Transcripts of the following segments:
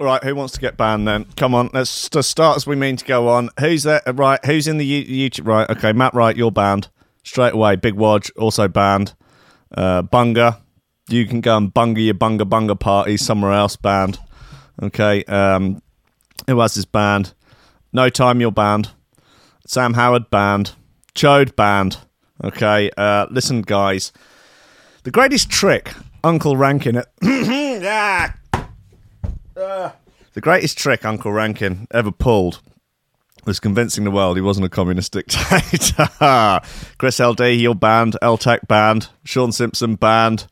All right, who wants to get banned then? Come on, let's just start as we mean to go on. Who's there? Right, who's in the U- YouTube? Right, okay, Matt Wright, you're banned straight away. Big Wodge also banned. Uh, Bunga, you can go and bunga your bunga bunga party somewhere else. Banned. Okay. Um, who else is banned? No time, you're banned. Sam Howard banned. Chode banned. Okay. Uh, listen, guys. The greatest trick Uncle Rankin at Ah! The greatest trick Uncle Rankin ever pulled was convincing the world he wasn't a communist dictator. Chris LD, you're banned. LTEC banned. Sean Simpson banned.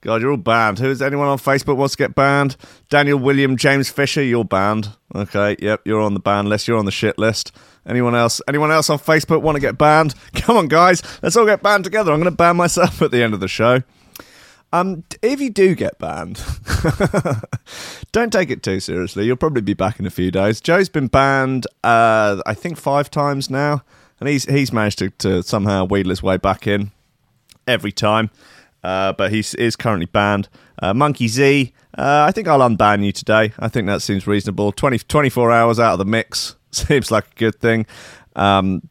God, you're all banned. Who is anyone on Facebook wants to get banned? Daniel William James Fisher, you're banned. Okay, yep, you're on the ban list. You're on the shit list. Anyone else? Anyone else on Facebook want to get banned? Come on, guys, let's all get banned together. I'm going to ban myself at the end of the show. Um, if you do get banned, don't take it too seriously. You'll probably be back in a few days. Joe's been banned, uh, I think five times now, and he's he's managed to, to somehow wheedle his way back in every time. Uh, but he is currently banned. Uh, Monkey Z, uh, I think I'll unban you today. I think that seems reasonable. 20, 24 hours out of the mix seems like a good thing. Um,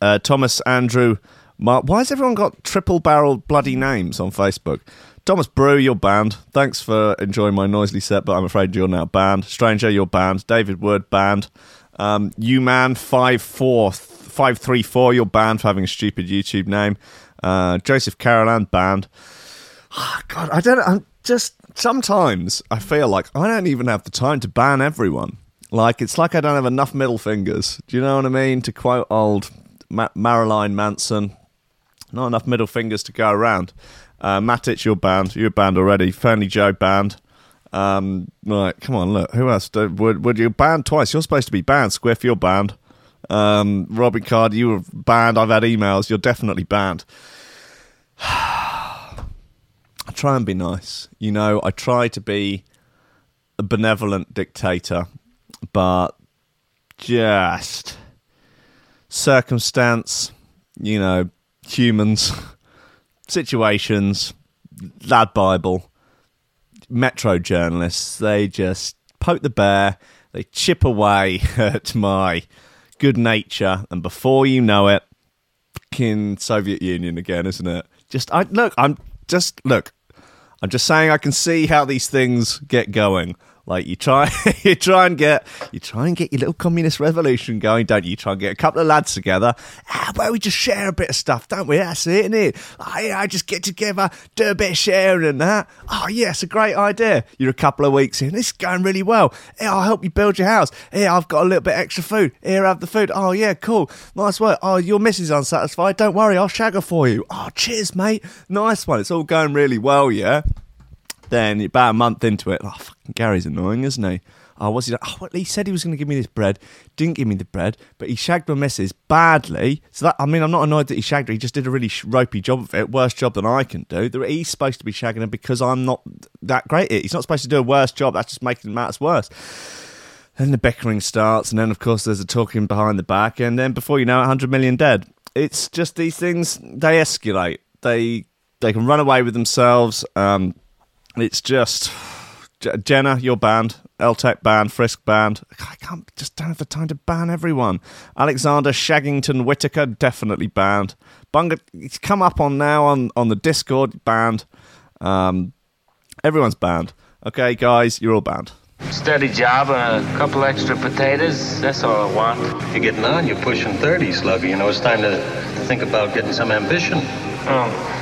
uh, Thomas Andrew. Mark, why has everyone got triple barrel bloody names on Facebook? Thomas Brew, you're banned. Thanks for enjoying my noisily set, but I'm afraid you're now banned. Stranger, you're banned. David Word, banned. Um, you man five four five three four, you're banned for having a stupid YouTube name. Uh, Joseph Carolan, banned. Oh, God, I don't. I'm just sometimes I feel like I don't even have the time to ban everyone. Like it's like I don't have enough middle fingers. Do you know what I mean? To quote old Ma- Marilyn Manson, not enough middle fingers to go around. Uh, Matic, you're banned. You're banned already. Fernie Joe banned. Um, right, come on, look. Who else? Do- Would, would you banned twice? You're supposed to be banned. Squiff, you're banned. Um, Card, you were banned. I've had emails. You're definitely banned. I try and be nice. You know, I try to be a benevolent dictator, but just circumstance, you know, humans, situations, lad Bible, metro journalists, they just poke the bear, they chip away at my good nature, and before you know it, fucking Soviet Union again, isn't it? Just I look, I'm just look, I'm just saying I can see how these things get going. Like you try, you try and get, you try and get your little communist revolution going, don't you? You try and get a couple of lads together. Ah, How about we just share a bit of stuff, don't we? That's it, isn't it? Oh, yeah, I just get together, do a bit of sharing and that. Oh, yeah, it's a great idea. You're a couple of weeks in, this is going really well. Here, I'll help you build your house. Here, I've got a little bit extra food. Here, have the food. Oh, yeah, cool. Nice work. Oh, your missus unsatisfied. Don't worry, I'll shag her for you. Oh, cheers, mate. Nice one. It's all going really well, yeah? Then about a month into it, oh fucking Gary's annoying, isn't he? Oh, what's he? Oh, well, he said he was going to give me this bread, didn't give me the bread, but he shagged my missus badly. So that I mean, I'm not annoyed that he shagged her. He just did a really ropey job of it, worse job than I can do. He's supposed to be shagging her because I'm not that great. at it. He's not supposed to do a worse job. That's just making matters worse. Then the bickering starts, and then of course there's a talking behind the back, and then before you know it, 100 million dead. It's just these things they escalate. They they can run away with themselves. Um, it's just Jenna, you're banned. LTEC banned. Frisk banned. I can't just don't have the time to ban everyone. Alexander Shaggington Whitaker definitely banned. Bunga, it's come up on now on on the Discord banned. Um, everyone's banned. Okay, guys, you're all banned. Steady job and a couple extra potatoes. That's all I want. You're getting on. You're pushing 30, Slugger. You know, it's time to think about getting some ambition. Oh,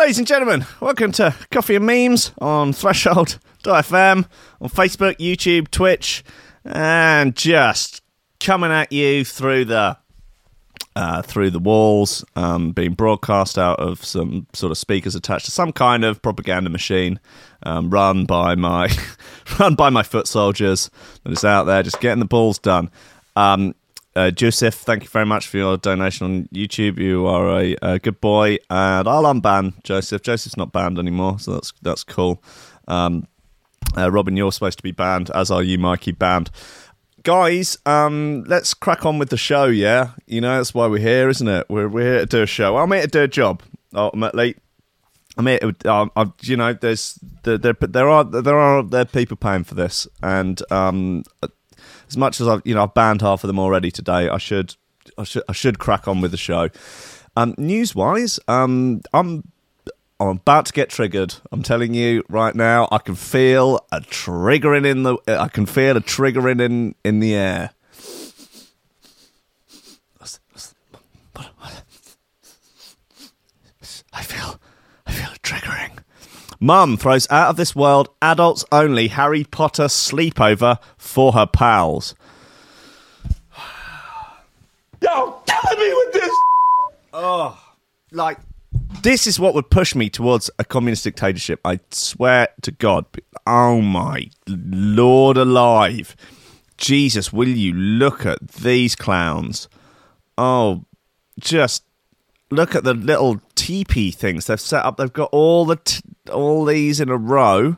Ladies and gentlemen, welcome to Coffee and Memes on Threshold.fm, on Facebook, YouTube, Twitch, and just coming at you through the uh, through the walls, um, being broadcast out of some sort of speakers attached to some kind of propaganda machine. um, run by my run by my foot soldiers that is out there just getting the balls done. Um, uh, Joseph, thank you very much for your donation on YouTube. You are a, a good boy, and I'll unban Joseph. Joseph's not banned anymore, so that's that's cool. Um, uh, Robin, you're supposed to be banned, as are you, Mikey. Banned, guys. Um, let's crack on with the show. Yeah, you know that's why we're here, isn't it? We're we're here to do a show. I'm here to do a job. Ultimately, I mean, um, you know, there's there, there there are there are there are people paying for this, and um, as much as I've you know I've banned half of them already today, I should I should I should crack on with the show. Um, news wise, um, I'm I'm about to get triggered. I'm telling you right now. I can feel a triggering in the. I can feel a triggering in in the air. I feel. I feel triggering. Mum throws out of this world adults only Harry Potter sleepover for her pals. Yo, killing me with this. Oh, like this is what would push me towards a communist dictatorship. I swear to God. Oh my Lord alive. Jesus, will you look at these clowns? Oh, just look at the little teepee things they've set up. They've got all the t- all these in a row.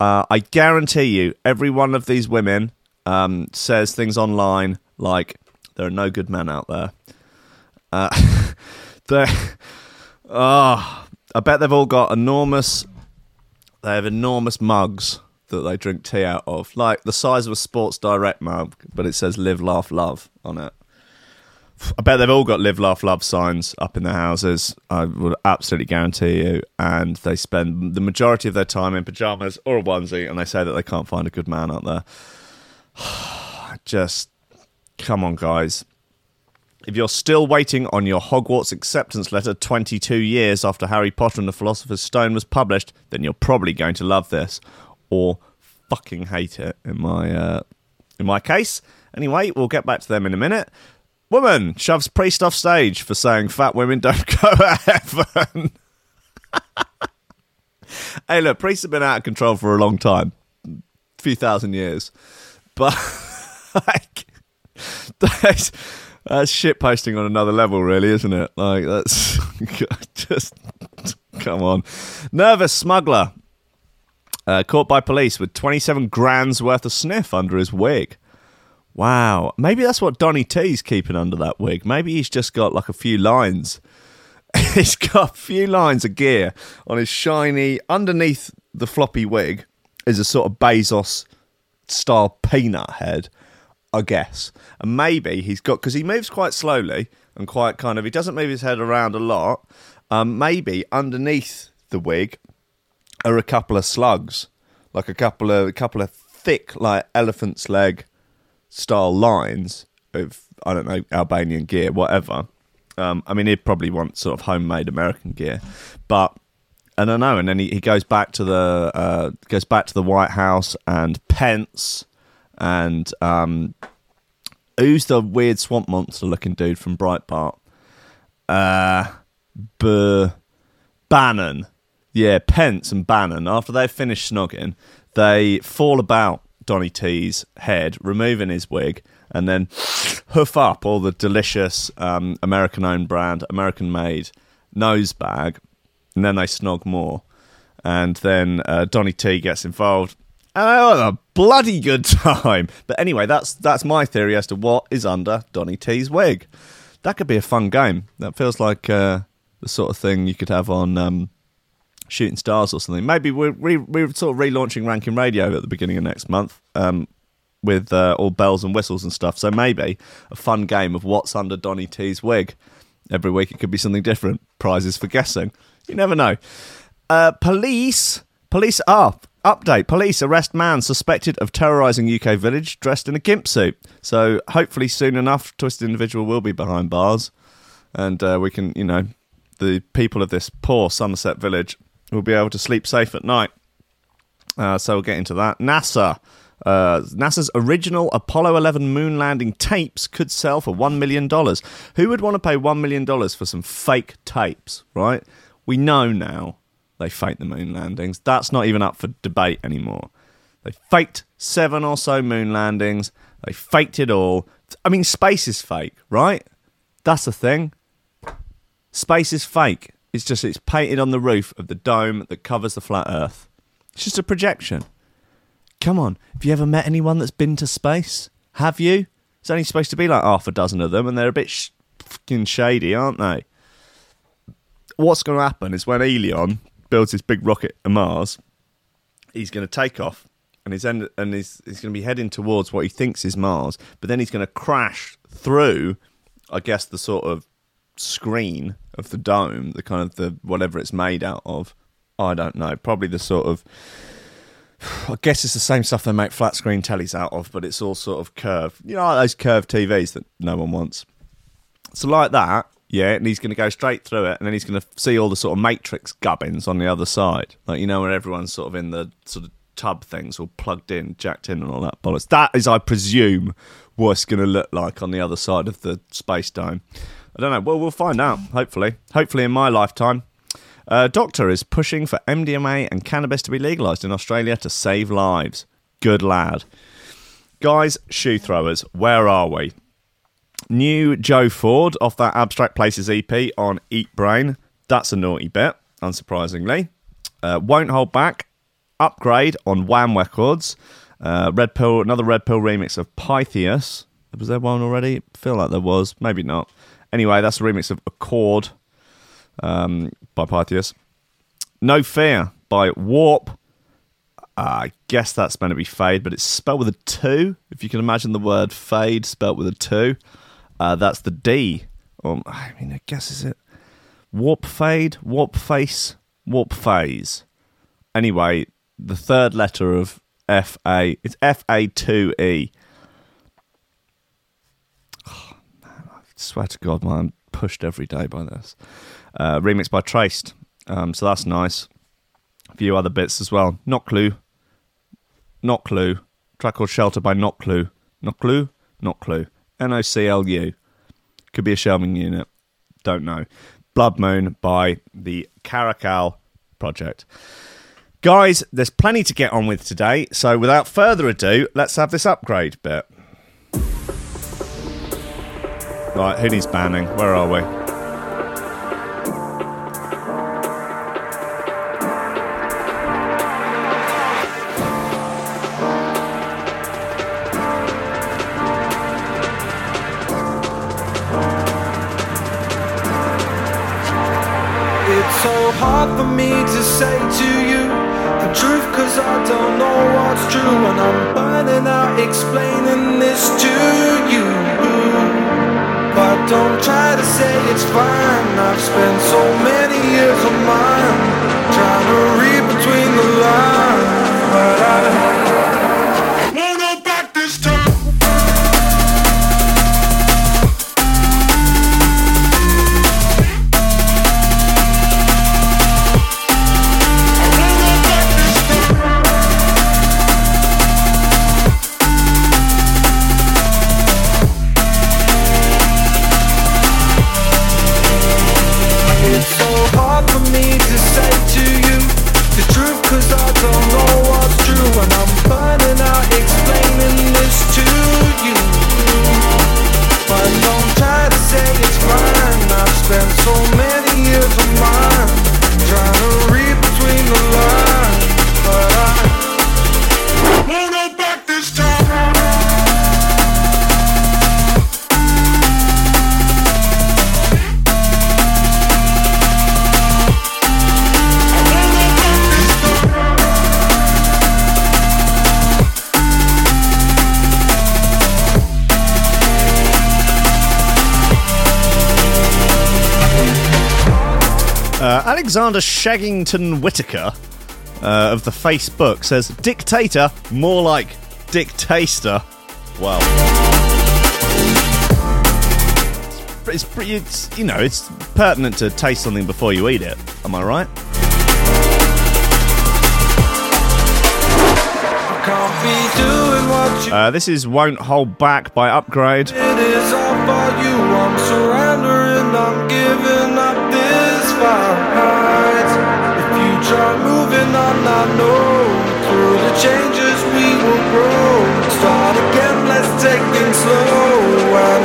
Uh, I guarantee you, every one of these women um, says things online like there are no good men out there. Uh, they oh, I bet they've all got enormous. They have enormous mugs that they drink tea out of, like the size of a Sports Direct mug, but it says "Live, Laugh, Love" on it. I bet they've all got live, laugh, love signs up in their houses. I would absolutely guarantee you. And they spend the majority of their time in pajamas or a onesie, and they say that they can't find a good man out there. Just come on, guys. If you're still waiting on your Hogwarts acceptance letter 22 years after Harry Potter and the Philosopher's Stone was published, then you're probably going to love this or fucking hate it. In my uh, in my case, anyway, we'll get back to them in a minute. Woman shoves priest off stage for saying fat women don't go to heaven. hey, look, priests have been out of control for a long time, a few thousand years, but like that's that's shit posting on another level, really, isn't it? Like that's just come on. Nervous smuggler uh, caught by police with 27 grand's worth of sniff under his wig. Wow. Maybe that's what Donny T's keeping under that wig. Maybe he's just got like a few lines. he's got a few lines of gear on his shiny, underneath the floppy wig is a sort of Bezos style peanut head, I guess. And maybe he's got, because he moves quite slowly and quite kind of, he doesn't move his head around a lot. Um, maybe underneath the wig are a couple of slugs, like a couple of, a couple of thick, like elephant's leg style lines of I don't know Albanian gear, whatever. Um, I mean, he'd probably want sort of homemade American gear, but I don't know. And then he, he goes back to the uh, goes back to the White House and Pence and um, who's the weird swamp monster looking dude from Breitbart? Uh, B- Bannon. Yeah, Pence and Bannon. After they've finished snogging, they fall about Donny T's head, removing his wig, and then hoof up all the delicious um, American owned brand, American made nose bag, and then they snog more. And then uh, Donny T gets involved. And I had a bloody good time. But anyway, that's that's my theory as to what is under Donny T's wig. That could be a fun game. That feels like uh, the sort of thing you could have on um, Shooting Stars or something. Maybe we're, re- we're sort of relaunching Rankin Radio at the beginning of next month um, with uh, all bells and whistles and stuff. So maybe a fun game of what's under Donny T's wig. Every week it could be something different. Prizes for guessing. You never know. Uh, police. Police up. Update. Police arrest man suspected of terrorising UK village dressed in a gimp suit. So hopefully soon enough, Twisted Individual will be behind bars. And uh, we can, you know, the people of this poor Somerset village will be able to sleep safe at night. Uh, so we'll get into that. NASA. Uh, NASA's original Apollo 11 moon landing tapes could sell for $1 million. Who would want to pay $1 million for some fake tapes, right? We know now they faked the moon landings. That's not even up for debate anymore. They faked seven or so moon landings. They faked it all. I mean, space is fake, right? That's the thing. Space is fake. It's just it's painted on the roof of the dome that covers the flat Earth. It's just a projection. Come on, have you ever met anyone that's been to space? Have you? It's only supposed to be like half a dozen of them, and they're a bit sh- fucking shady, aren't they? What's going to happen is when Elon builds his big rocket to Mars, he's going to take off, and he's end- and he's, he's going to be heading towards what he thinks is Mars, but then he's going to crash through, I guess, the sort of screen of the dome, the kind of the whatever it's made out of. I don't know. Probably the sort of. I guess it's the same stuff they make flat screen tellies out of, but it's all sort of curved. You know, like those curved TVs that no one wants. So like that, yeah, and he's going to go straight through it, and then he's going to see all the sort of matrix gubbins on the other side, like you know, where everyone's sort of in the sort of tub things, all plugged in, jacked in, and all that bollocks. That is, I presume, what it's going to look like on the other side of the space dome. I don't know. Well, we'll find out. Hopefully, hopefully in my lifetime. Uh, doctor is pushing for MDMA and cannabis to be legalised in Australia to save lives. Good lad. Guys, shoe throwers, where are we? New Joe Ford off that Abstract Places EP on Eat Brain. That's a naughty bit, unsurprisingly. Uh, won't hold back. Upgrade on Wham Records. Uh, Red Pill, another Red Pill remix of Pythius. Was there one already? feel like there was, maybe not. Anyway, that's a remix of Accord um, by Pythius. No Fear by Warp. Uh, I guess that's meant to be fade, but it's spelled with a two. If you can imagine the word fade spelled with a two, uh, that's the D. Or I mean, I guess is it warp fade, warp face, warp phase. Anyway, the third letter of F A. It's F A two E. Oh, I swear to God, man, I'm pushed every day by this. Uh, remixed by Traced. Um, so that's nice. A few other bits as well. Not Clue. Not Clue. Track called Shelter by Not Clue. Not Clue? Not Clue. N O C L U. Could be a shelving unit. Don't know. Blood Moon by the Caracal Project. Guys, there's plenty to get on with today, so without further ado, let's have this upgrade bit. Right, who needs banning? Where are we? It's so hard for me to say to you the truth I don't know what's true and I'm burning out explaining this to you don't try to say it's fine. I've spent so many years of mine Trying to read between the lines But I Alexander Shaggington Whitaker uh, of the Facebook says, Dictator, more like Dictaster. Well. It's, pretty- it's, you know, it's pertinent to taste something before you eat it. Am I right? Can't be doing what you Uh, this is Won't Hold Back by Upgrade. It is all for you. I'm surrendering. I'm giving up this fight. changes we will grow. Start again, let's take slow and.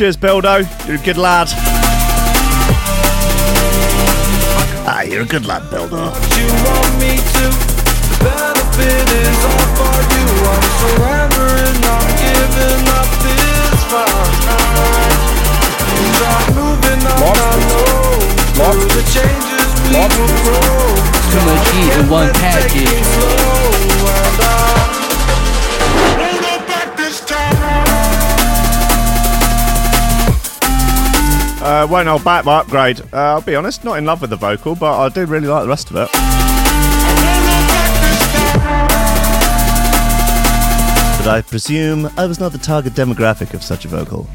Cheers, Buildo. You're a good lad. The changes we will grow. Too much heat in one Let's take package. Uh, won't hold back my upgrade. Uh, I'll be honest, not in love with the vocal, but I do really like the rest of it. But I presume I was not the target demographic of such a vocal.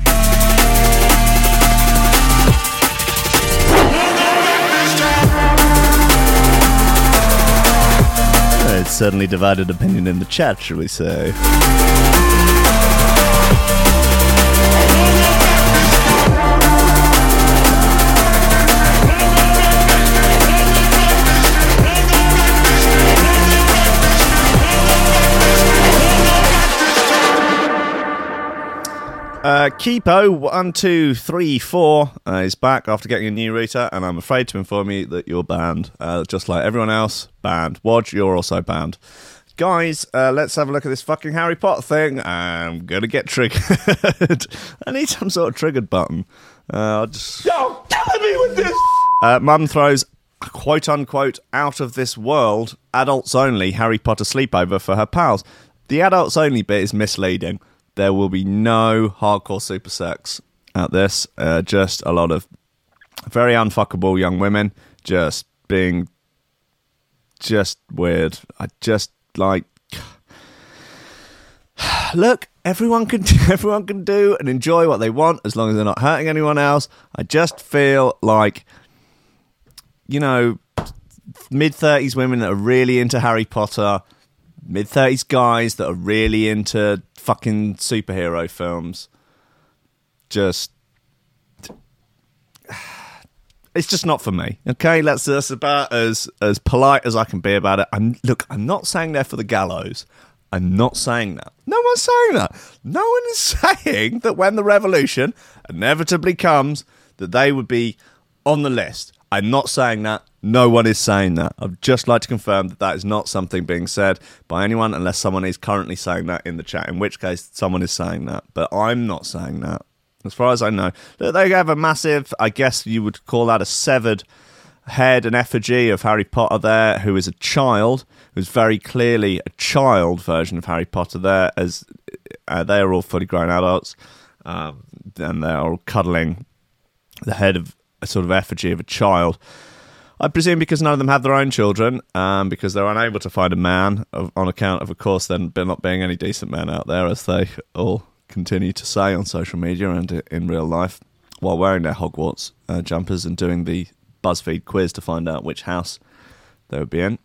It's certainly divided opinion in the chat, shall we say. Uh, Keepo one two three four uh, is back after getting a new router, and I'm afraid to inform you that you're banned, uh, just like everyone else. Banned. Wodge, you're also banned. Guys, uh, let's have a look at this fucking Harry Potter thing. I'm gonna get triggered. I need some sort of triggered button. Uh, I'll just. Yo, killing me with this. Uh, Mum throws quote unquote out of this world adults only Harry Potter sleepover for her pals. The adults only bit is misleading. There will be no hardcore super sex at this. Uh, just a lot of very unfuckable young women just being just weird. I just like look, everyone can everyone can do and enjoy what they want as long as they're not hurting anyone else. I just feel like you know mid 30s women that are really into Harry Potter, mid 30s guys that are really into fucking superhero films. Just it's just not for me. Okay, that's that's about as as polite as I can be about it. I'm look, I'm not saying they're for the gallows. I'm not saying that. No one's saying that. No one is saying that when the revolution inevitably comes, that they would be on the list. I'm not saying that. No one is saying that. I'd just like to confirm that that is not something being said by anyone unless someone is currently saying that in the chat, in which case someone is saying that. But I'm not saying that. As far as I know, they have a massive, I guess you would call that a severed head and effigy of Harry Potter there, who is a child, who's very clearly a child version of Harry Potter there, as uh, they are all fully grown adults, um, and they're all cuddling the head of a sort of effigy of a child. I presume because none of them have their own children, um, because they're unable to find a man of, on account of, of course, then not being any decent men out there, as they all continue to say on social media and in real life, while wearing their Hogwarts uh, jumpers and doing the BuzzFeed quiz to find out which house they would be in.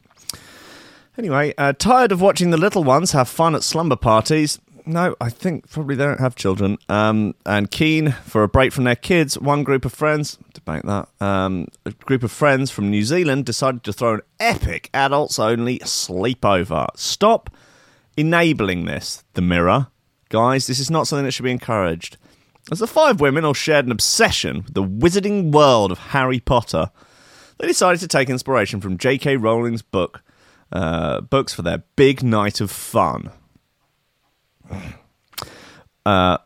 Anyway, uh, tired of watching the little ones have fun at slumber parties? No, I think probably they don't have children. Um, and keen for a break from their kids, one group of friends, debate that, um, a group of friends from New Zealand decided to throw an epic adults only sleepover. Stop enabling this, the mirror. Guys, this is not something that should be encouraged. As the five women all shared an obsession with the wizarding world of Harry Potter, they decided to take inspiration from J.K. Rowling's book, uh, books for their big night of fun. Uh,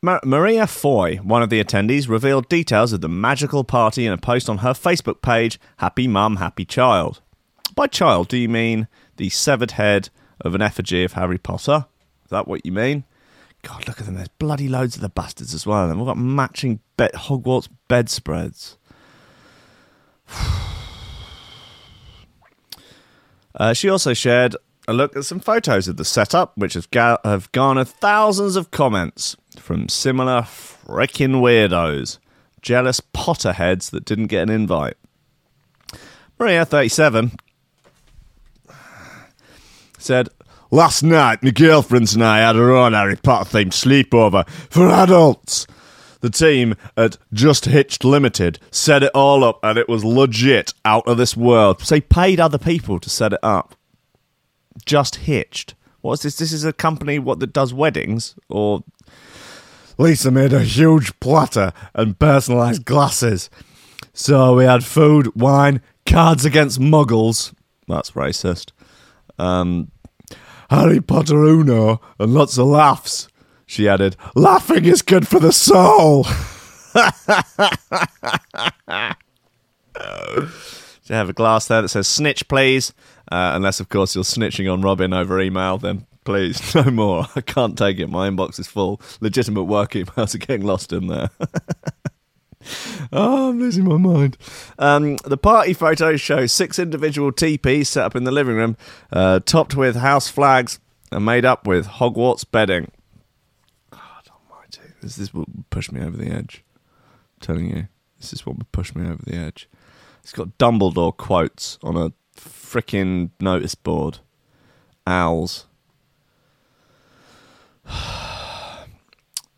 Ma- Maria Foy, one of the attendees, revealed details of the magical party in a post on her Facebook page, Happy Mum, Happy Child. By child, do you mean the severed head of an effigy of Harry Potter? Is that what you mean? God, look at them. There's bloody loads of the bastards as well. And we've got matching be- Hogwarts bedspreads. Uh, she also shared a look at some photos of the setup, which have, ga- have garnered thousands of comments from similar freaking weirdos, jealous Potterheads that didn't get an invite. Maria, 37, said, Last night, my girlfriends and I had our own Harry Potter themed sleepover for adults. The team at Just Hitched Limited set it all up and it was legit out of this world. So they paid other people to set it up. Just Hitched. What's this? This is a company what that does weddings or Lisa made a huge platter and personalised glasses. So we had food, wine, cards against muggles. That's racist. Um, Harry Potter Uno, and lots of laughs. She added, Laughing is good for the soul. So have a glass there that says snitch, please. Uh, unless, of course, you're snitching on Robin over email, then please, no more. I can't take it. My inbox is full. Legitimate work emails are getting lost in there. oh, I'm losing my mind. Um, the party photos show six individual teepees set up in the living room, uh, topped with house flags and made up with Hogwarts bedding. God almighty. This is what would push me over the edge. I'm telling you. This is what would push me over the edge. It's got Dumbledore quotes on a freaking notice board. Owls.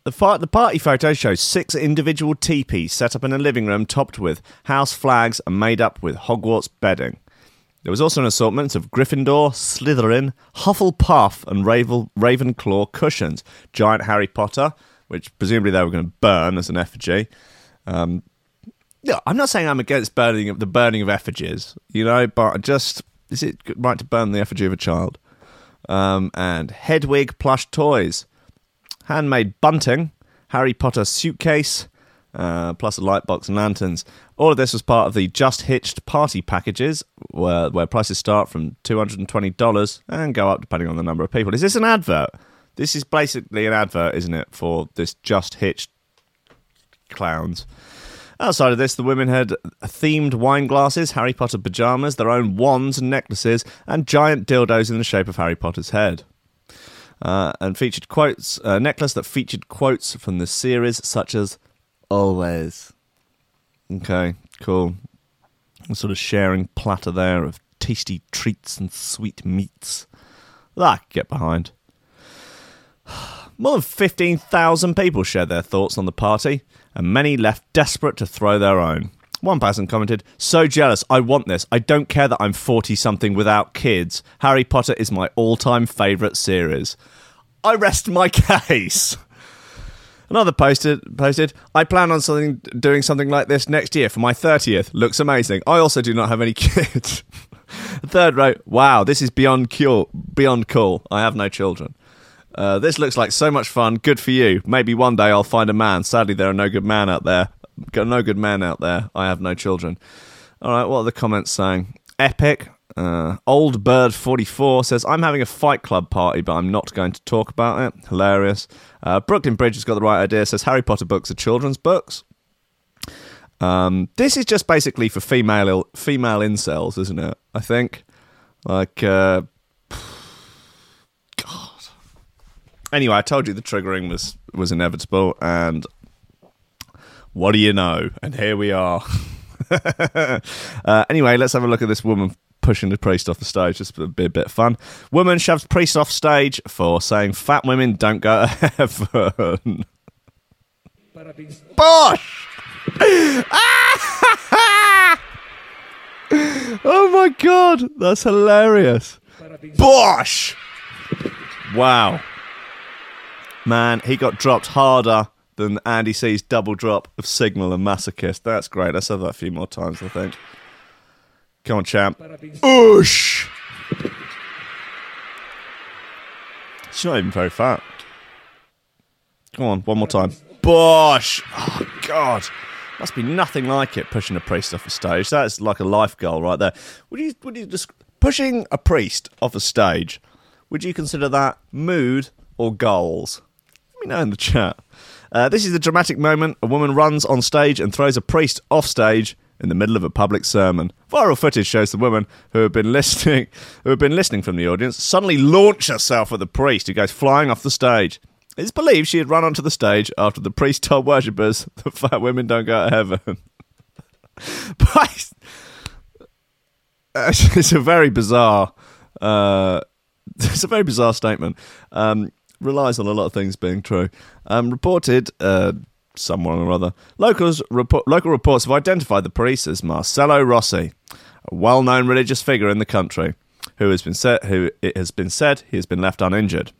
The, the party photo shows six individual teepees set up in a living room topped with house flags and made up with Hogwarts bedding. There was also an assortment of Gryffindor, Slytherin, Hufflepuff, and Ravenclaw cushions. Giant Harry Potter, which presumably they were going to burn as an effigy. Um, yeah, I'm not saying I'm against burning the burning of effigies, you know, but just is it right to burn the effigy of a child? Um, and Hedwig plush toys, handmade bunting, Harry Potter suitcase, uh, plus a light box and lanterns. All of this was part of the Just Hitched party packages, where where prices start from two hundred and twenty dollars and go up depending on the number of people. Is this an advert? This is basically an advert, isn't it, for this Just Hitched clowns? Outside of this, the women had themed wine glasses, Harry Potter pajamas, their own wands and necklaces, and giant dildos in the shape of Harry Potter's head. Uh, and featured quotes, a necklace that featured quotes from the series, such as "Always." Okay, cool. A sort of sharing platter there of tasty treats and sweet meats. That I could get behind. More than 15,000 people shared their thoughts on the party, and many left desperate to throw their own. One person commented, So jealous, I want this. I don't care that I'm 40 something without kids. Harry Potter is my all time favourite series. I rest my case. Another posted posted, I plan on something doing something like this next year for my 30th. Looks amazing. I also do not have any kids. Third wrote, Wow, this is beyond cool. Beyond cool. I have no children. Uh, this looks like so much fun. Good for you. Maybe one day I'll find a man. Sadly, there are no good men out there. Got no good men out there. I have no children. All right, what are the comments saying? Epic. Uh, Old Bird 44 says, I'm having a fight club party, but I'm not going to talk about it. Hilarious. Uh, Brooklyn Bridge has got the right idea. Says, Harry Potter books are children's books. Um, this is just basically for female female incels, isn't it? I think. Like, uh, God. Anyway, I told you the triggering was was inevitable, and what do you know? And here we are. uh, anyway, let's have a look at this woman pushing the priest off the stage. Just be a bit of fun. Woman shoves priest off stage for saying fat women don't go to heaven. Bosh! oh my god, that's hilarious. Bosh! Wow. Man, he got dropped harder than Andy C's double drop of Signal and Masochist. That's great. Let's have that a few more times, I think. Come on, champ. Oosh! It's not even very fat. Come on, one more time. Bosh! Oh, God. Must be nothing like it pushing a priest off a stage. That's like a life goal right there. Would you, would you just, pushing a priest off a stage, would you consider that mood or goals? Let me know in the chat. Uh, this is the dramatic moment. A woman runs on stage and throws a priest off stage in the middle of a public sermon. Viral footage shows the woman who had been listening, who had been listening from the audience, suddenly launch herself at the priest, who goes flying off the stage. It's believed she had run onto the stage after the priest told worshippers that fat women don't go to heaven. but it's a very bizarre. Uh, it's a very bizarre statement. Um, relies on a lot of things being true. Um, reported uh, someone or other. Locals report, local reports have identified the priest as Marcelo Rossi, a well-known religious figure in the country, who has been said who it has been said he has been left uninjured.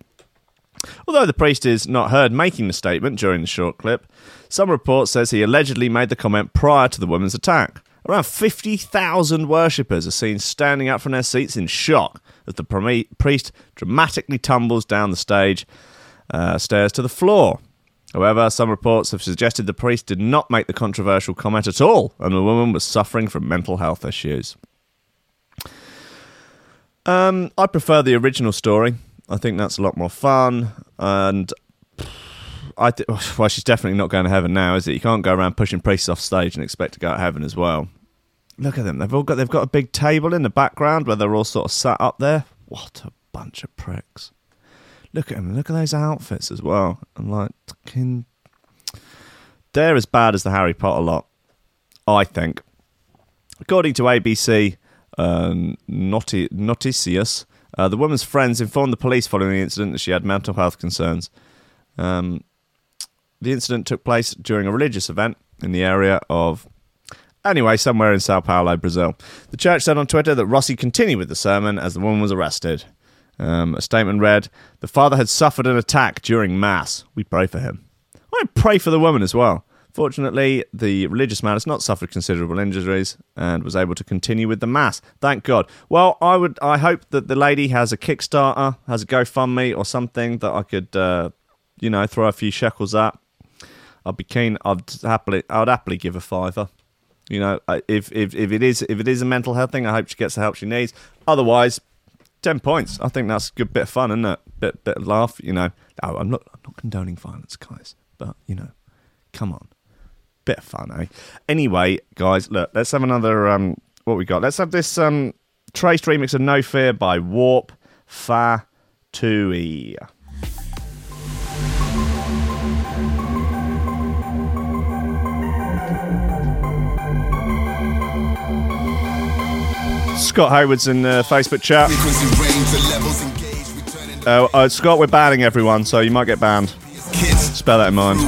Although the priest is not heard making the statement during the short clip, some reports says he allegedly made the comment prior to the woman's attack. Around 50,000 worshippers are seen standing up from their seats in shock as the priest dramatically tumbles down the stage uh, stairs to the floor. However, some reports have suggested the priest did not make the controversial comment at all, and the woman was suffering from mental health issues. Um, I prefer the original story. I think that's a lot more fun, and I th- well, she's definitely not going to heaven now, is it? You can't go around pushing priests off stage and expect to go to heaven as well. Look at them; they've all got they've got a big table in the background where they're all sort of sat up there. What a bunch of pricks! Look at them. Look at those outfits as well. I'm like, fucking- they're as bad as the Harry Potter lot, I think. According to ABC um, Noticias, uh, the woman's friends informed the police following the incident that she had mental health concerns. Um, the incident took place during a religious event in the area of, anyway, somewhere in Sao Paulo, Brazil. The church said on Twitter that Rossi continued with the sermon as the woman was arrested. Um, a statement read, The father had suffered an attack during Mass. We pray for him. I pray for the woman as well. Fortunately, the religious man has not suffered considerable injuries and was able to continue with the mass. Thank God. Well, I would, I hope that the lady has a Kickstarter, has a GoFundMe or something that I could, uh, you know, throw a few shekels at. I'd be keen. I'd happily, I'd happily give a fiver. You know, if if if it is if it is a mental health thing, I hope she gets the help she needs. Otherwise, ten points. I think that's a good bit of fun, isn't it? Bit bit of laugh. You know, oh, I'm not I'm not condoning violence, guys, but you know, come on, bit of fun, eh? Anyway, guys, look, let's have another. Um, what we got? Let's have this um traced remix of No Fear by Warp Fa Tui. Scott Hayward's in the Facebook chat. Frequency range, the levels engaged, we turn into Uh, uh, Scott, we're banning everyone, so you might get banned. Spell that in mind.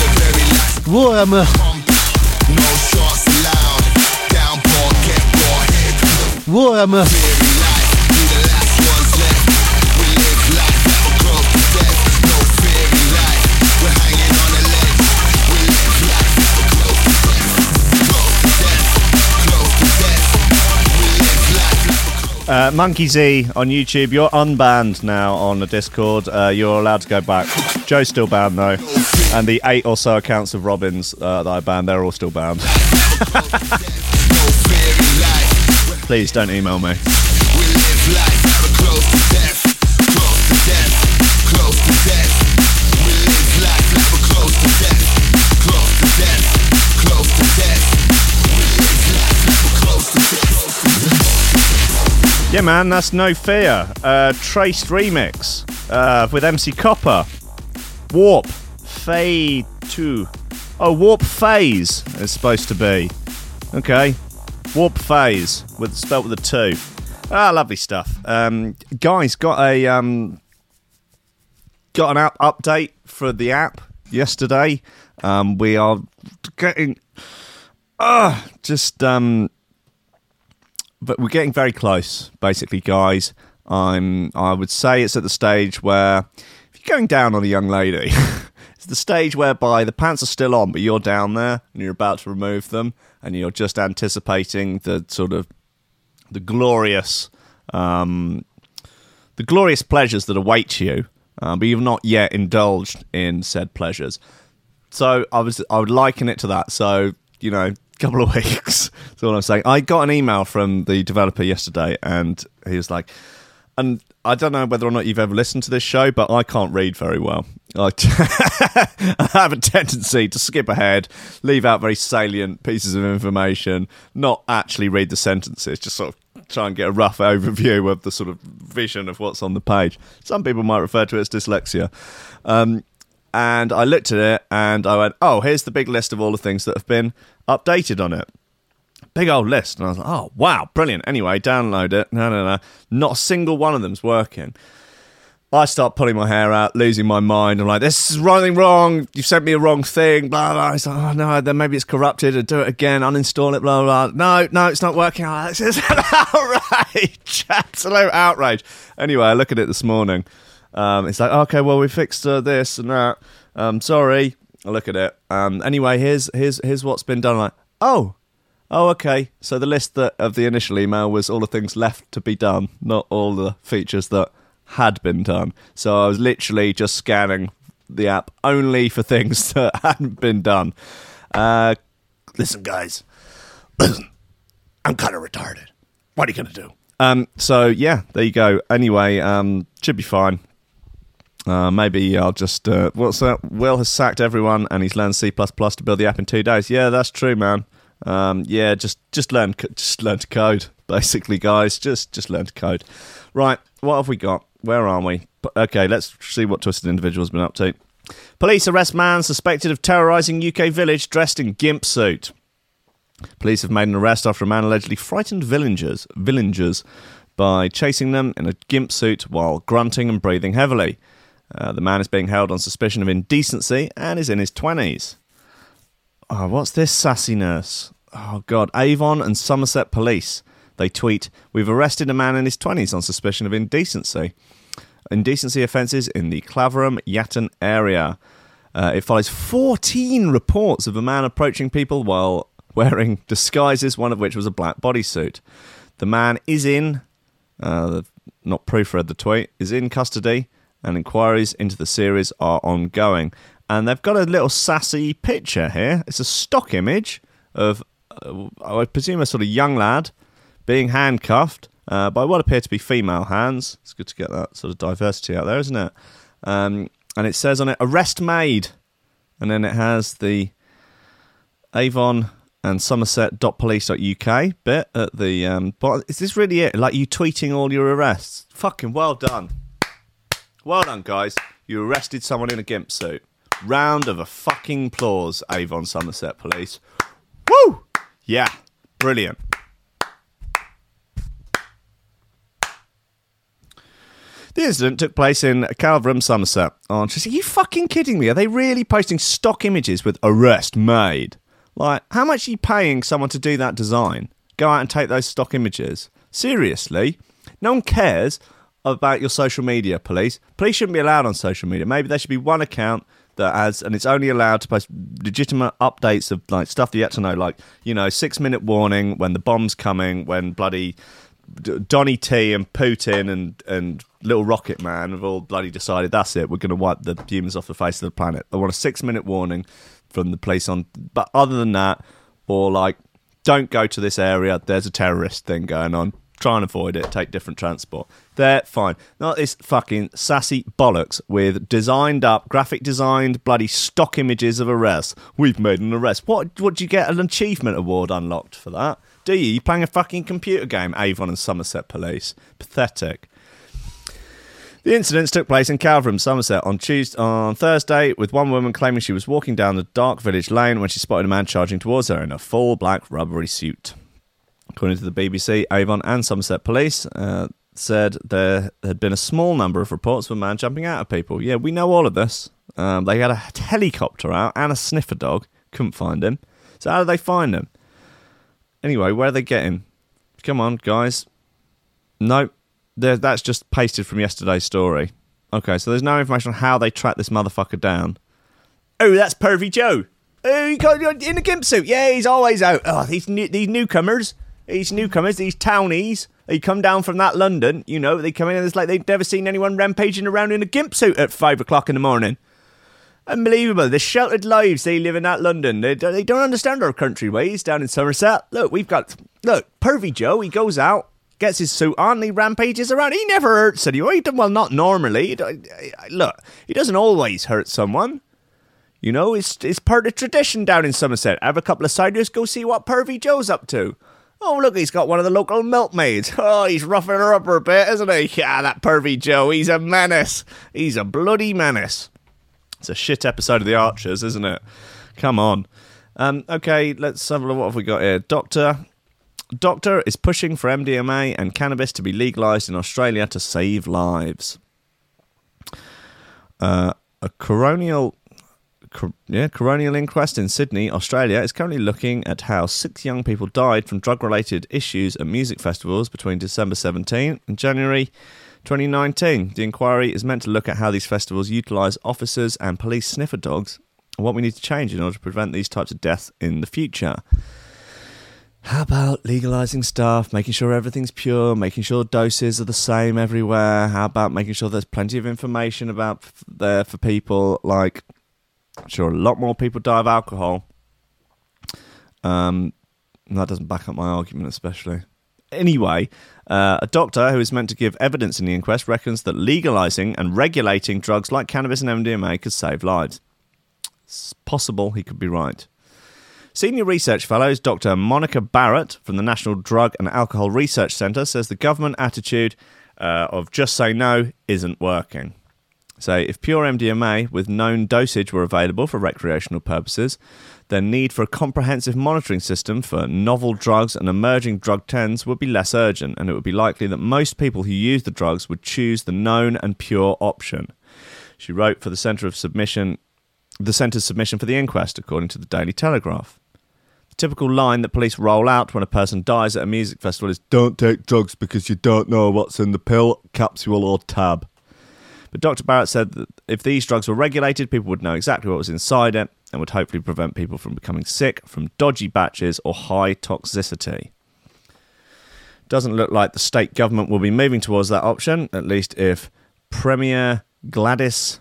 The very last Warhammer, pump. Uh, Monkey Z on YouTube, you're unbanned now on the Discord. Uh, you're allowed to go back. Joe's still banned though, and the eight or so accounts of Robins uh, that I banned, they're all still banned. Please don't email me. Yeah, man, that's no fear. Uh, Traced remix uh, with MC Copper. Warp Fade 2. Oh, Warp Phase is supposed to be. Okay. Warp Phase with spelt with a two. Ah, lovely stuff. Um, guys, got a um, got an app update for the app yesterday. Um, we are getting uh, just um, but we're getting very close, basically, guys. I'm. I would say it's at the stage where if you're going down on a young lady, it's the stage whereby the pants are still on, but you're down there and you're about to remove them, and you're just anticipating the sort of the glorious, um, the glorious pleasures that await you, uh, but you've not yet indulged in said pleasures. So I was I would liken it to that. So you know, couple of weeks. That's all I'm saying. I got an email from the developer yesterday, and he was like, and I don't know whether or not you've ever listened to this show, but I can't read very well. I, I have a tendency to skip ahead, leave out very salient pieces of information, not actually read the sentences, just sort of try and get a rough overview of the sort of vision of what's on the page. Some people might refer to it as dyslexia. Um, and I looked at it and I went, oh, here's the big list of all the things that have been updated on it. Big old list. And I was like, oh, wow, brilliant. Anyway, download it. No, no, no. Not a single one of them's working. I start pulling my hair out, losing my mind. I'm like, this is running wrong. You sent me a wrong thing. Blah, blah. It's like, oh, no, then maybe it's corrupted. I'll do it again, uninstall it, blah, blah. No, no, it's not working. Oh, this is an outrage. Absolute outrage. Anyway, I look at it this morning. Um, it's like, okay, well, we fixed uh, this and that. Um, sorry. I look at it. Um, anyway, here's here's here's what's been done. I'm like, oh, oh, okay. So the list that of the initial email was all the things left to be done, not all the features that had been done. So I was literally just scanning the app only for things that hadn't been done. Uh, listen, guys. I'm kind of retarded. What are you gonna do? Um, so yeah, there you go. Anyway, um, should be fine. Uh, maybe I'll just uh, what's that? Will has sacked everyone and he's learned C to build the app in two days. Yeah, that's true, man. Um, yeah, just just learn just learn to code, basically, guys. Just just learn to code. Right, what have we got? Where are we? Okay, let's see what twisted individual's been up to. Police arrest man suspected of terrorising UK village dressed in gimp suit. Police have made an arrest after a man allegedly frightened villagers villagers by chasing them in a gimp suit while grunting and breathing heavily. Uh, the man is being held on suspicion of indecency and is in his 20s. Oh, what's this sassiness? Oh, God. Avon and Somerset Police. They tweet, We've arrested a man in his 20s on suspicion of indecency. Indecency offences in the Claverham Yatton area. Uh, it follows 14 reports of a man approaching people while wearing disguises, one of which was a black bodysuit. The man is in, uh, not proofread the tweet, is in custody, and inquiries into the series are ongoing. And they've got a little sassy picture here. It's a stock image of, uh, I presume, a sort of young lad being handcuffed uh, by what appear to be female hands. It's good to get that sort of diversity out there, isn't it? Um, and it says on it, arrest made. And then it has the Avon and Somerset.police.uk bit at the um, bottom. Is this really it? Like you tweeting all your arrests? Fucking well done. Well done, guys. You arrested someone in a gimp suit. Round of a fucking applause, Avon Somerset Police. Woo! Yeah, brilliant. The incident took place in Claverham, Somerset. Just, are you fucking kidding me? Are they really posting stock images with arrest made? Like, how much are you paying someone to do that design? Go out and take those stock images. Seriously? No one cares about your social media, police. Police shouldn't be allowed on social media. Maybe there should be one account that has, and it's only allowed to post legitimate updates of like stuff you have to know, like you know, six minute warning when the bomb's coming, when bloody Donny T and Putin and and Little Rocket Man have all bloody decided that's it. We're going to wipe the humans off the face of the planet. I want a six minute warning from the police on, but other than that, or like, don't go to this area. There's a terrorist thing going on. Try and avoid it. Take different transport. They're fine. Not this fucking sassy bollocks with designed up, graphic designed, bloody stock images of arrests. We've made an arrest. What? would you get an achievement award unlocked for that? Do you? You playing a fucking computer game? Avon and Somerset Police. Pathetic. The incidents took place in Claverham, Somerset, on Tuesday, on Thursday, with one woman claiming she was walking down the dark village lane when she spotted a man charging towards her in a full black rubbery suit. According to the BBC, Avon and Somerset Police uh, said there had been a small number of reports of a man jumping out of people. Yeah, we know all of this. Um, they had a helicopter out and a sniffer dog. Couldn't find him. So how did they find him? Anyway, where are they getting? Come on, guys. Nope. That's just pasted from yesterday's story. Okay, so there's no information on how they tracked this motherfucker down. Oh, that's Pervy Joe. Oh, he got in a gimp suit. Yeah, he's always out. Oh, these new, these newcomers, these newcomers, these townies. They come down from that London. You know, they come in and it's like they've never seen anyone rampaging around in a gimp suit at five o'clock in the morning. Unbelievable. The sheltered lives they live in that London. They, they don't understand our country ways down in Somerset. Look, we've got look Pervy Joe. He goes out, gets his suit on, he rampages around. He never hurts anyone. Well, not normally. Look, he doesn't always hurt someone. You know, it's it's part of tradition down in Somerset. Have a couple of ciders, go see what Pervy Joe's up to. Oh, look, he's got one of the local milkmaids. Oh, he's roughing her up a bit, isn't he? Yeah, that Pervy Joe, he's a menace. He's a bloody menace. It's a shit episode of The Archers, isn't it? Come on. Um, okay, let's have a look. What have we got here? Doctor. Doctor is pushing for MDMA and cannabis to be legalized in Australia to save lives. Uh, a coronial, cor- yeah, coronial inquest in Sydney, Australia, is currently looking at how six young people died from drug-related issues at music festivals between December 17 and January 2019. The inquiry is meant to look at how these festivals utilise officers and police sniffer dogs and what we need to change in order to prevent these types of deaths in the future. How about legalizing stuff, making sure everything's pure, making sure doses are the same everywhere? How about making sure there's plenty of information about there for people? Like, sure a lot more people die of alcohol. Um, that doesn't back up my argument, especially. Anyway, uh, a doctor who is meant to give evidence in the inquest reckons that legalizing and regulating drugs like cannabis and MDMA could save lives. It's possible he could be right. Senior research fellows Dr. Monica Barratt from the National Drug and Alcohol Research Centre says the government attitude uh, of just say no isn't working. So, if pure MDMA with known dosage were available for recreational purposes, then need for a comprehensive monitoring system for novel drugs and emerging drug trends would be less urgent, and it would be likely that most people who use the drugs would choose the known and pure option. She wrote for the Centre of Submission, the Centre's submission for the inquest, according to the Daily Telegraph. The typical line that police roll out when a person dies at a music festival is "Don't take drugs because you don't know what's in the pill, capsule, or tab." But Dr. Barratt said that if these drugs were regulated, people would know exactly what was inside it and would hopefully prevent people from becoming sick from dodgy batches or high toxicity. Doesn't look like the state government will be moving towards that option, at least if Premier Gladys,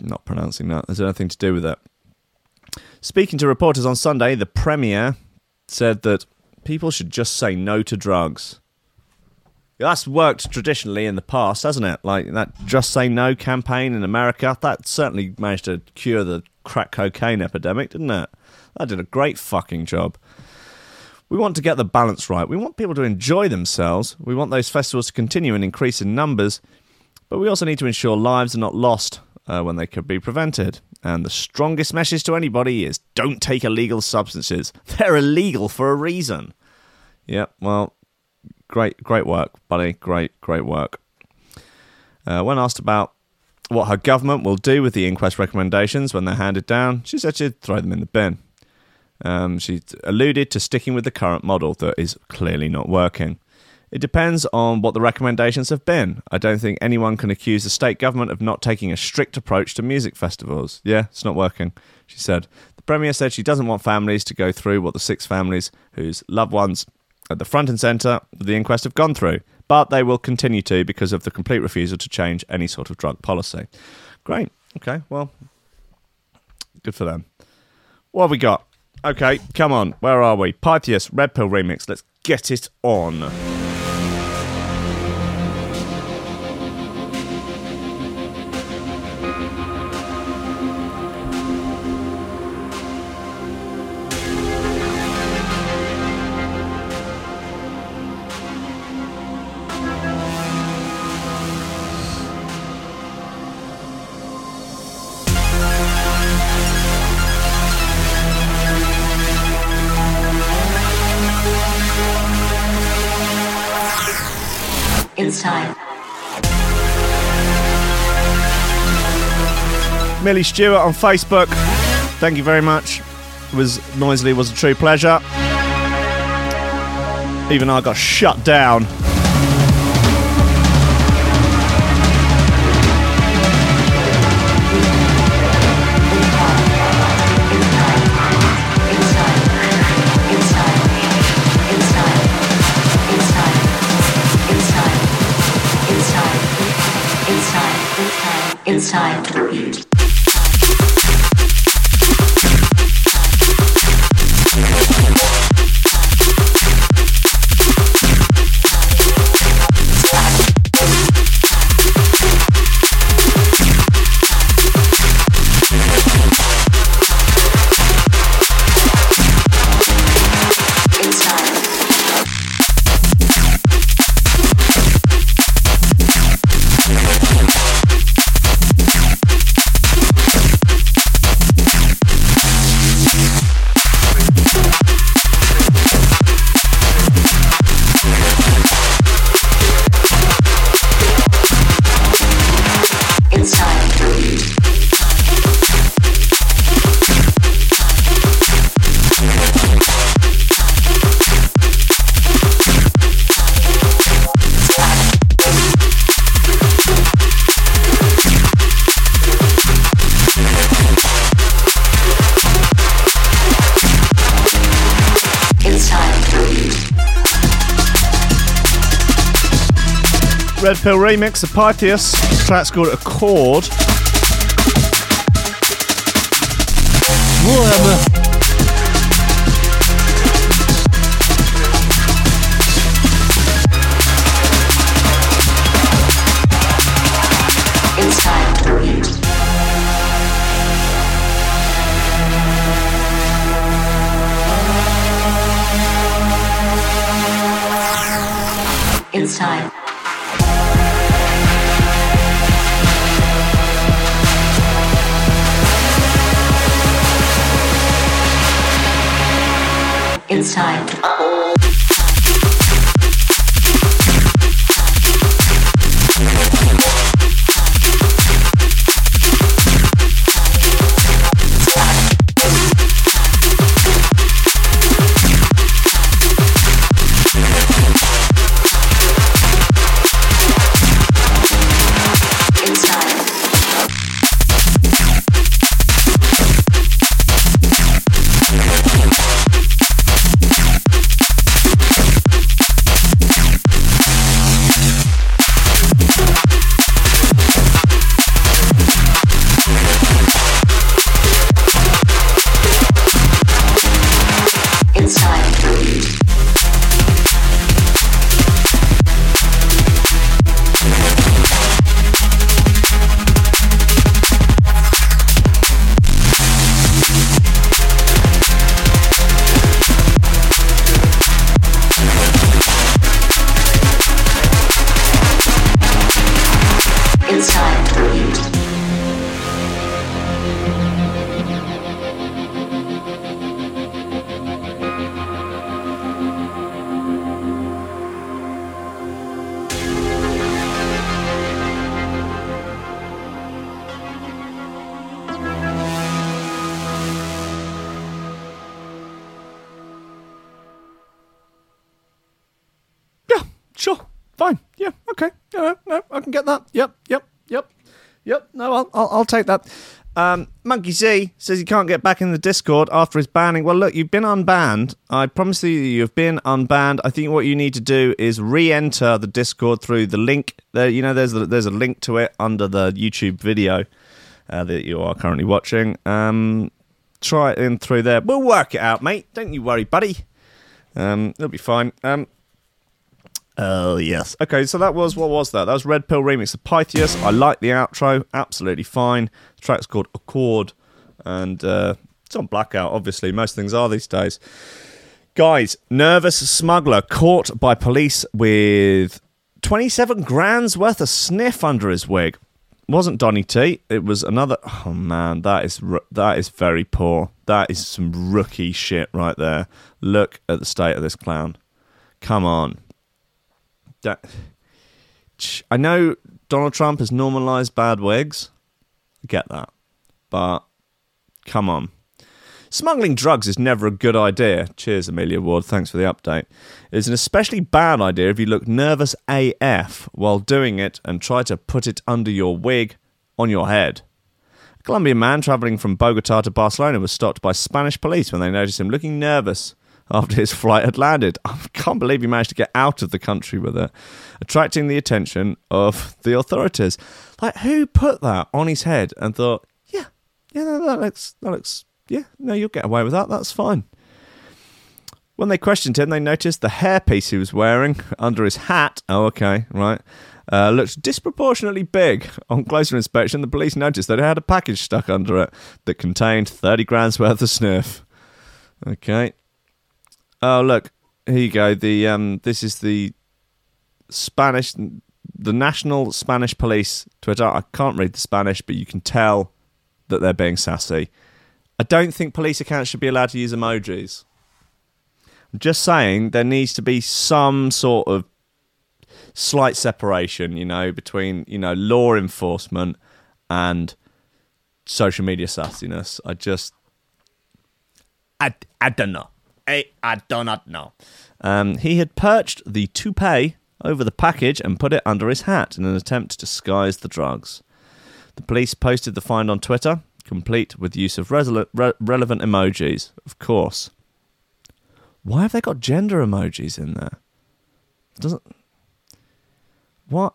not pronouncing that, has anything to do with it. Speaking to reporters on Sunday, the Premier said that people should just say no to drugs. That's worked traditionally in the past, hasn't it? Like that Just Say No campaign in America. That certainly managed to cure the crack cocaine epidemic, didn't it? That did a great fucking job. We want to get the balance right. We want people to enjoy themselves. We want those festivals to continue and increase in numbers. But we also need to ensure lives are not lost uh, when they could be prevented. And the strongest message to anybody is don't take illegal substances. They're illegal for a reason. Yep, well, great, great work, buddy. Great, great work. Uh, when asked about what her government will do with the inquest recommendations when they're handed down, she said she'd throw them in the bin. Um, she alluded to sticking with the current model that is clearly not working. It depends on what the recommendations have been. I don't think anyone can accuse the state government of not taking a strict approach to music festivals. Yeah, it's not working, she said. The Premier said she doesn't want families to go through what the six families whose loved ones at the front and centre the inquest have gone through, but they will continue to because of the complete refusal to change any sort of drug policy. Great. Okay, well, good for them. What have we got? Okay, come on. Where are we? Pythius, Red Pill remix. Let's get it on. Inside. Millie Stewart on Facebook. Thank you very much. It was noisily was a true pleasure. Even I got shut down. Inside Red Pill remix of Pythius. Track's called Accord. Inside to the Inside. That. Yep, yep, yep, yep. No, I'll, I'll, I'll take that. Um, Monkey Z says he can't get back in the Discord after his banning. Well, look, you've been unbanned. I promise you, you've been unbanned. I think what you need to do is re-enter the Discord through the link. There, you know, there's a, there's a link to it under the YouTube video uh, that you are currently watching. Um, try it in through there. We'll work it out, mate. Don't you worry, buddy. Um, it'll be fine. Um, Oh yes. Okay, so that was what was that? That was Red Pill remix of Pythius. I like the outro, absolutely fine. The track's called Accord, and uh, it's on Blackout. Obviously, most things are these days. Guys, nervous smuggler caught by police with 27 grand's worth of sniff under his wig. Wasn't Donny T? It was another. Oh man, that is that is very poor. That is some rookie shit right there. Look at the state of this clown. Come on I know Donald Trump has normalized bad wigs. I get that. But come on. Smuggling drugs is never a good idea. Cheers, Amelia Ward. Thanks for the update. It's an especially bad idea if you look nervous AF while doing it and try to put it under your wig on your head. A Colombian man traveling from Bogota to Barcelona was stopped by Spanish police when they noticed him looking nervous after his flight had landed. I can't believe he managed to get out of the country with it, attracting the attention of the authorities. Like, who put that on his head and thought, yeah, yeah, no, that looks, that looks, yeah, no, you'll get away with that. That's fine. When they questioned him, they noticed the hairpiece he was wearing under his hat. Oh, okay, right. Uh, looked disproportionately big. On closer inspection, the police noticed that it had a package stuck under it that contained 30 grams worth of snuff. Okay. Oh, look, here you go. The um, this is the Spanish, the National Spanish Police Twitter. I can't read the Spanish, but you can tell that they're being sassy. I don't think police accounts should be allowed to use emojis. I'm just saying there needs to be some sort of slight separation, you know, between you know law enforcement and social media sassiness. I just, I, I don't know. I, I do not know. Um, he had perched the toupee over the package and put it under his hat in an attempt to disguise the drugs. The police posted the find on Twitter, complete with use of re- relevant emojis, of course. Why have they got gender emojis in there? Doesn't what?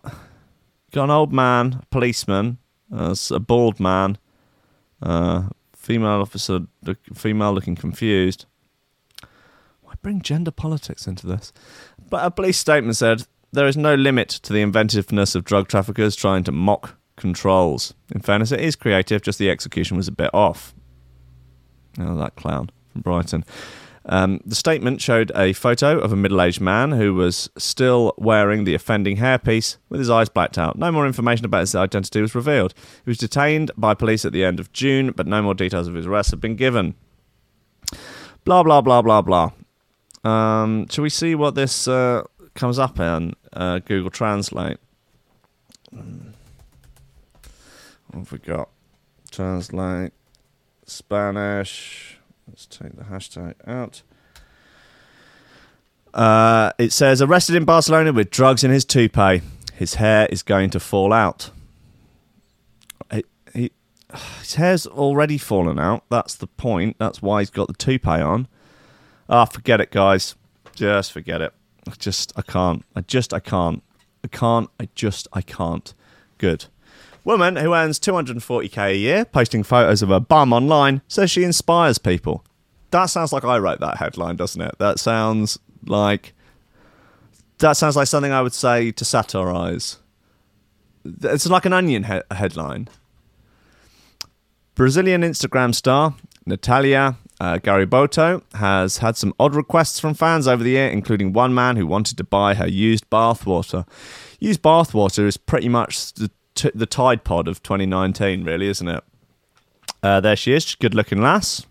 Got an old man, a policeman, uh, a bald man, uh, female officer, look, female looking confused. Bring gender politics into this? But a police statement said there is no limit to the inventiveness of drug traffickers trying to mock controls. In fairness, it is creative, just the execution was a bit off. Oh, that clown from Brighton. Um, the statement showed a photo of a middle aged man who was still wearing the offending hairpiece with his eyes blacked out. No more information about his identity was revealed. He was detained by police at the end of June, but no more details of his arrest have been given. Blah, blah, blah, blah, blah. Um, shall we see what this uh, comes up in uh, Google Translate? What have we got? Translate Spanish. Let's take the hashtag out. Uh, it says arrested in Barcelona with drugs in his toupee. His hair is going to fall out. He, his hair's already fallen out. That's the point. That's why he's got the toupee on. Ah, forget it, guys. Just forget it. I just, I can't. I just, I can't. I can't. I just, I can't. Good. Woman who earns 240k a year, posting photos of her bum online, says she inspires people. That sounds like I wrote that headline, doesn't it? That sounds like that sounds like something I would say to satirize. It's like an onion he- headline. Brazilian Instagram star Natalia uh, Garibotto has had some odd requests from fans over the year, including one man who wanted to buy her used bathwater. Used bathwater is pretty much the, t- the Tide Pod of 2019, really, isn't it? Uh, there she is, good looking lass.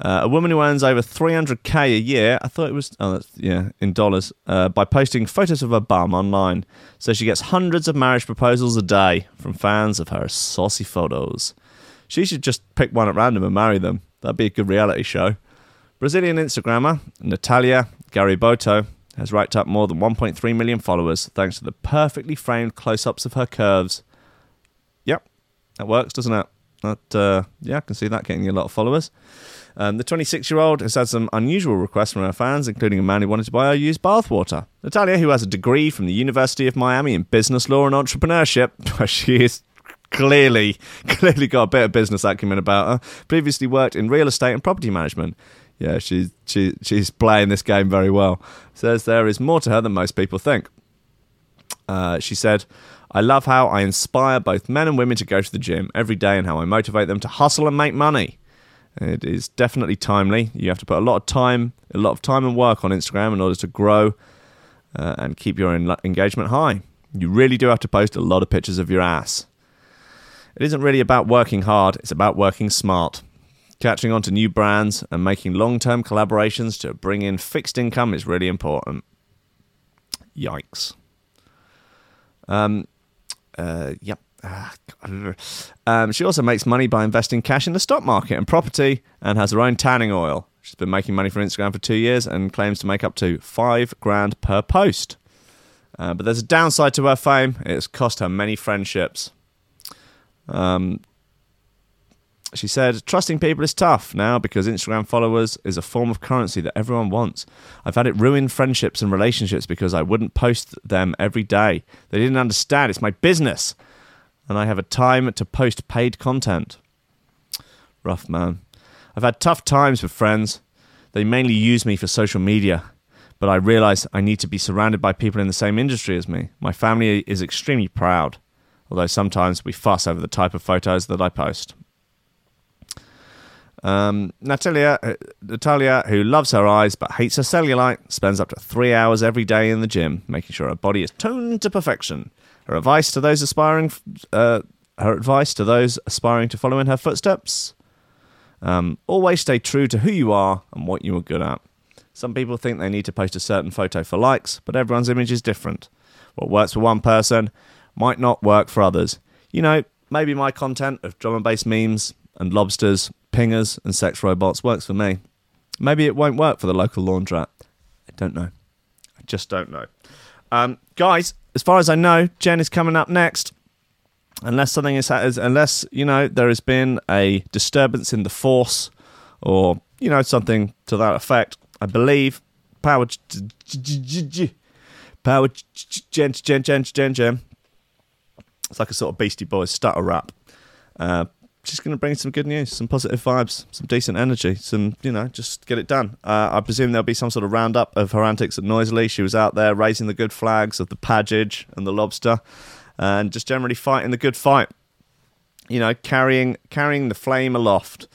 Uh, a woman who earns over 300k a year, I thought it was, oh, yeah, in dollars, uh, by posting photos of her bum online. So she gets hundreds of marriage proposals a day from fans of her saucy photos. She should just pick one at random and marry them. That'd be a good reality show. Brazilian Instagrammer Natalia Garibotto has racked up more than 1.3 million followers thanks to the perfectly framed close ups of her curves. Yep, that works, doesn't it? That, uh, yeah, I can see that getting you a lot of followers. Um, the 26 year old has had some unusual requests from her fans, including a man who wanted to buy her used bathwater. Natalia, who has a degree from the University of Miami in business law and entrepreneurship, she is clearly, clearly got a bit of business acumen about her. Previously worked in real estate and property management. Yeah, she's she, she's playing this game very well. Says there is more to her than most people think. Uh, she said, I love how I inspire both men and women to go to the gym every day and how I motivate them to hustle and make money. It is definitely timely. You have to put a lot of time, a lot of time and work on Instagram in order to grow uh, and keep your en- engagement high. You really do have to post a lot of pictures of your ass. It isn't really about working hard, it's about working smart. Catching on to new brands and making long term collaborations to bring in fixed income is really important. Yikes. Um, uh, yep. Ah, Um, she also makes money by investing cash in the stock market and property and has her own tanning oil. She's been making money from Instagram for two years and claims to make up to five grand per post. Uh, but there's a downside to her fame. It's cost her many friendships. Um, she said, Trusting people is tough now because Instagram followers is a form of currency that everyone wants. I've had it ruin friendships and relationships because I wouldn't post them every day. They didn't understand. It's my business. And I have a time to post paid content. Rough, man. I've had tough times with friends. They mainly use me for social media, but I realize I need to be surrounded by people in the same industry as me. My family is extremely proud, although sometimes we fuss over the type of photos that I post. Um, Natalia, uh, Natalia, who loves her eyes but hates her cellulite, spends up to three hours every day in the gym, making sure her body is toned to perfection. Her advice to those aspiring, uh, her advice to those aspiring to follow in her footsteps: um, always stay true to who you are and what you are good at. Some people think they need to post a certain photo for likes, but everyone's image is different. What works for one person might not work for others. You know, maybe my content of drum and bass memes and lobsters, pingers, and sex robots works for me. Maybe it won't work for the local laundrette. I don't know. I just don't know. Um, guys, as far as I know, Jen is coming up next. Unless something is, unless you know there has been a disturbance in the force, or you know something to that effect, I believe power, power, Jen, Jen, Jen, Jen, Jen. It's like a sort of Beastie Boys stutter rap. Uh, just going to bring some good news, some positive vibes, some decent energy, some, you know, just get it done. Uh, I presume there'll be some sort of roundup of her antics at Noisily. She was out there raising the good flags of the Padgage and the Lobster and just generally fighting the good fight. You know, carrying carrying the flame aloft.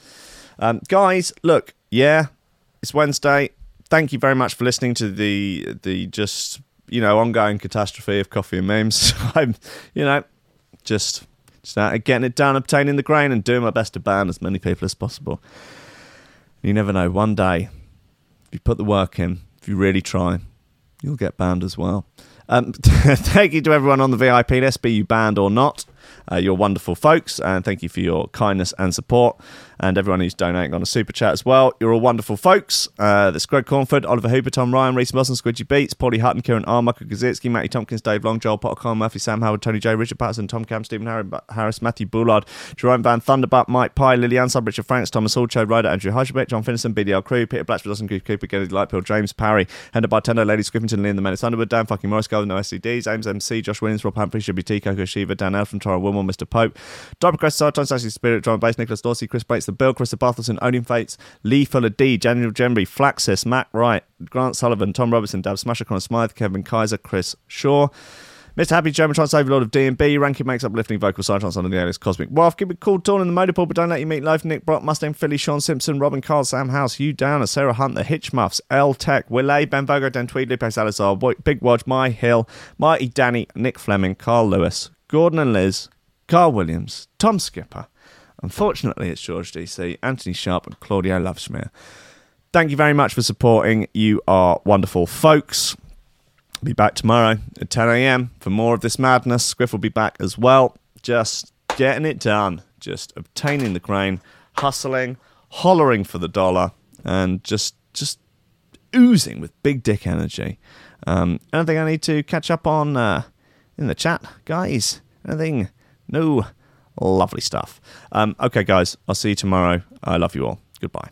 Um, guys, look, yeah, it's Wednesday. Thank you very much for listening to the the just you know ongoing catastrophe of coffee and memes. I'm, you know, just just getting it done, obtaining the grain, and doing my best to ban as many people as possible. You never know. One day, if you put the work in, if you really try, you'll get banned as well. Um, thank you to everyone on the VIP list, be you banned or not. Uh, you're wonderful folks, and thank you for your kindness and support. And everyone who's donating on a super chat as well. You're all wonderful folks. Uh, there's Greg Cornford, Oliver Hooper, Tom Ryan, Reese Wilson, Squidgy Beats, Paulie Hutton, Kieran R, Michael Gazitsky, Matty Tompkins, Dave Long, Joel Potter, Colin Murphy, Sam Howard, Tony J, Richard Patterson, Tom Cam, Stephen Harris, Matthew Bullard, Jerome Van Thunderbutt, Mike Pye, Lillian Sub, Richard Franks, Thomas Alcho, Ryder, Andrew Hajabek, John Finnison, BDL Crew, Peter Blatchford, Dawson Cooper, Gennady Lightpill, James Parry, Hender Bartender, Lady Scriffington, Lee the Men of Thunderwood, Dan fucking Morris, Golden No SCDs, James MC, Josh Williams, Rob Humphrey, WT, Coco Shiva, Dan Elfin, Tara Wilmore, Mr. Pope, Dr. Crest, Sassy Spirit, John Bass, Nicholas Dorsey, Chris Bates, The Bill, Chris Barthelson, Odin Fates, Lee Fuller D, Daniel Jembry, Flaxis, Matt Wright, Grant Sullivan, Tom Robertson, Dab Smasher, Connor Smythe, Kevin Kaiser, Chris Shaw. Mr. Happy German Trans Overlord of D&B, Ranking makes uplifting vocal side trance under the alias Cosmic Waff. Keep it cool, Dawn in the Motorpool, but don't let you meet life. Nick Brock, Mustang Philly, Sean Simpson, Robin Carl, Sam House, Hugh Downer, Sarah Hunt, The Hitch Muffs, L Tech, Willay, Ben Bogo, Dan Tweed, Lupe Salazar, Big Watch, My Hill, Mighty Danny, Nick Fleming, Carl Lewis, Gordon and Liz, Carl Williams, Tom Skipper. Unfortunately, it's George DC, Anthony Sharp, and Claudio Loveschmier. Thank you very much for supporting. You are wonderful folks. Be back tomorrow at 10 a.m. for more of this madness. Squiff will be back as well. Just getting it done. Just obtaining the grain, hustling, hollering for the dollar, and just just oozing with big dick energy. Um, anything I need to catch up on uh, in the chat, guys? Anything? No. Lovely stuff. Um, okay, guys, I'll see you tomorrow. I love you all. Goodbye.